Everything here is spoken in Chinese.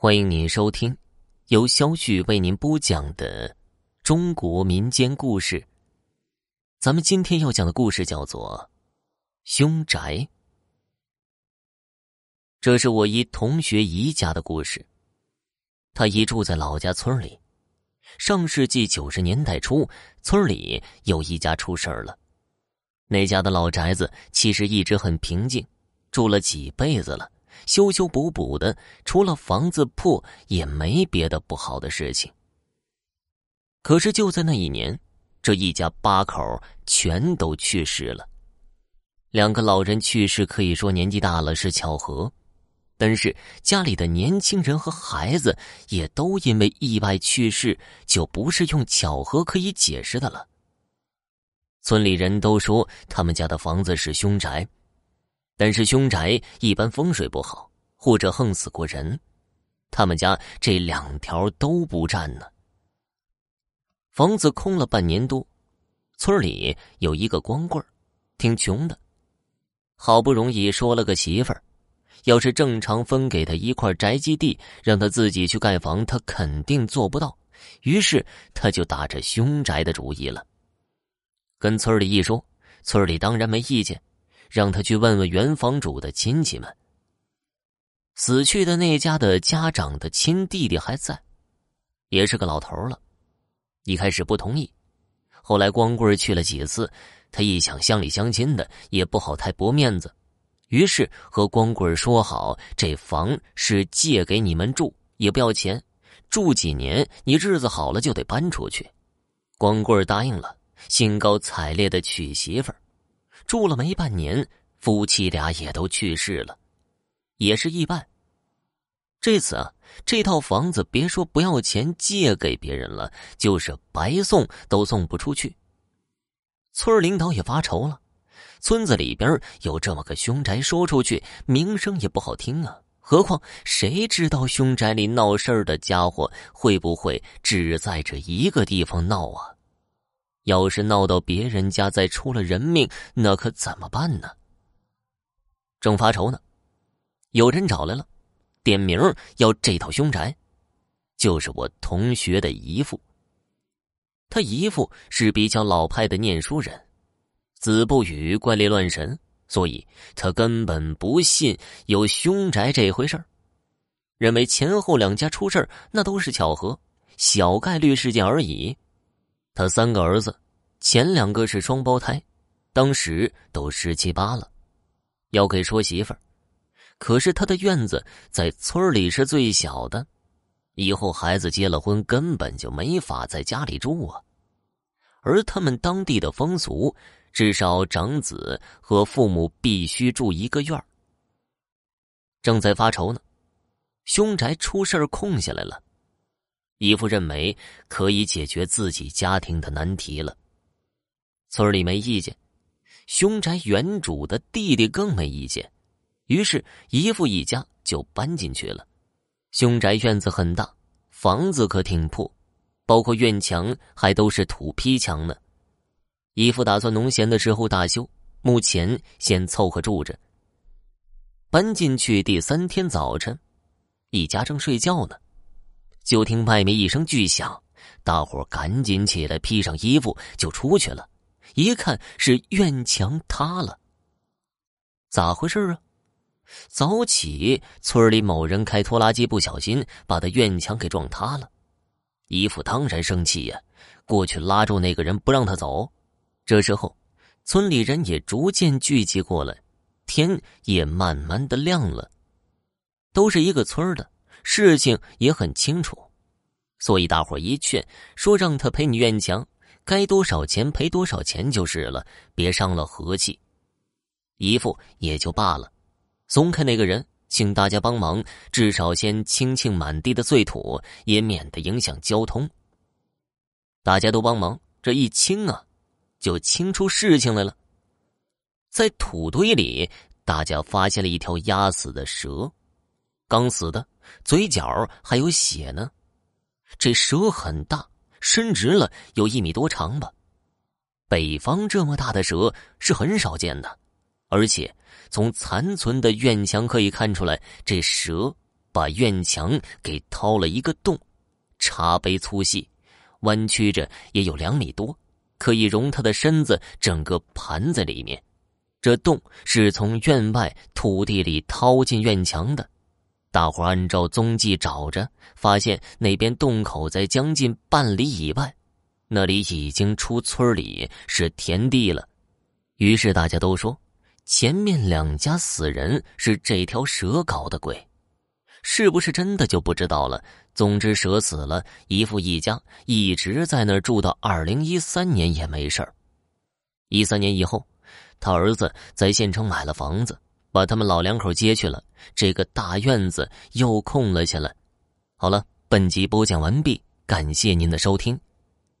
欢迎您收听由肖旭为您播讲的中国民间故事。咱们今天要讲的故事叫做《凶宅》。这是我一同学姨家的故事。他姨住在老家村里。上世纪九十年代初，村里有一家出事儿了。那家的老宅子其实一直很平静，住了几辈子了。修修补补的，除了房子破，也没别的不好的事情。可是就在那一年，这一家八口全都去世了。两个老人去世，可以说年纪大了是巧合，但是家里的年轻人和孩子也都因为意外去世，就不是用巧合可以解释的了。村里人都说他们家的房子是凶宅。但是凶宅一般风水不好，或者横死过人，他们家这两条都不占呢。房子空了半年多，村里有一个光棍挺穷的，好不容易说了个媳妇儿，要是正常分给他一块宅基地，让他自己去盖房，他肯定做不到。于是他就打着凶宅的主意了。跟村里一说，村里当然没意见。让他去问问原房主的亲戚们。死去的那家的家长的亲弟弟还在，也是个老头了。一开始不同意，后来光棍去了几次，他一想乡里乡亲的也不好太驳面子，于是和光棍说好，这房是借给你们住，也不要钱，住几年，你日子好了就得搬出去。光棍答应了，兴高采烈的娶媳妇儿。住了没半年，夫妻俩也都去世了，也是意外。这次啊，这套房子别说不要钱借给别人了，就是白送都送不出去。村领导也发愁了，村子里边有这么个凶宅，说出去名声也不好听啊。何况谁知道凶宅里闹事儿的家伙会不会只在这一个地方闹啊？要是闹到别人家，再出了人命，那可怎么办呢？正发愁呢，有人找来了，点名要这套凶宅，就是我同学的姨父。他姨父是比较老派的念书人，子不语怪力乱神，所以他根本不信有凶宅这回事儿，认为前后两家出事那都是巧合，小概率事件而已。他三个儿子，前两个是双胞胎，当时都十七八了，要给说媳妇儿。可是他的院子在村里是最小的，以后孩子结了婚，根本就没法在家里住啊。而他们当地的风俗，至少长子和父母必须住一个院儿正在发愁呢，凶宅出事空下来了。姨父认为可以解决自己家庭的难题了，村里没意见，凶宅原主的弟弟更没意见，于是姨父一家就搬进去了。凶宅院子很大，房子可挺破，包括院墙还都是土坯墙呢。姨父打算农闲的时候大修，目前先凑合住着。搬进去第三天早晨，一家正睡觉呢。就听外面一声巨响，大伙赶紧起来披上衣服就出去了。一看是院墙塌了，咋回事啊？早起村里某人开拖拉机不小心把他院墙给撞塌了。姨父当然生气呀，过去拉住那个人不让他走。这时候，村里人也逐渐聚集过来，天也慢慢的亮了。都是一个村的。事情也很清楚，所以大伙一劝，说让他赔你院墙，该多少钱赔多少钱就是了，别伤了和气。姨父也就罢了，松开那个人，请大家帮忙，至少先清清满地的碎土，也免得影响交通。大家都帮忙，这一清啊，就清出事情来了。在土堆里，大家发现了一条压死的蛇，刚死的。嘴角还有血呢，这蛇很大，伸直了有一米多长吧。北方这么大的蛇是很少见的，而且从残存的院墙可以看出来，这蛇把院墙给掏了一个洞，茶杯粗细，弯曲着也有两米多，可以容他的身子整个盘在里面。这洞是从院外土地里掏进院墙的。大伙按照踪迹找着，发现那边洞口在将近半里以外，那里已经出村里是田地了。于是大家都说，前面两家死人是这条蛇搞的鬼，是不是真的就不知道了。总之，蛇死了，姨父一家一直在那儿住到二零一三年也没事儿。一三年以后，他儿子在县城买了房子。把他们老两口接去了，这个大院子又空了下来。好了，本集播讲完毕，感谢您的收听。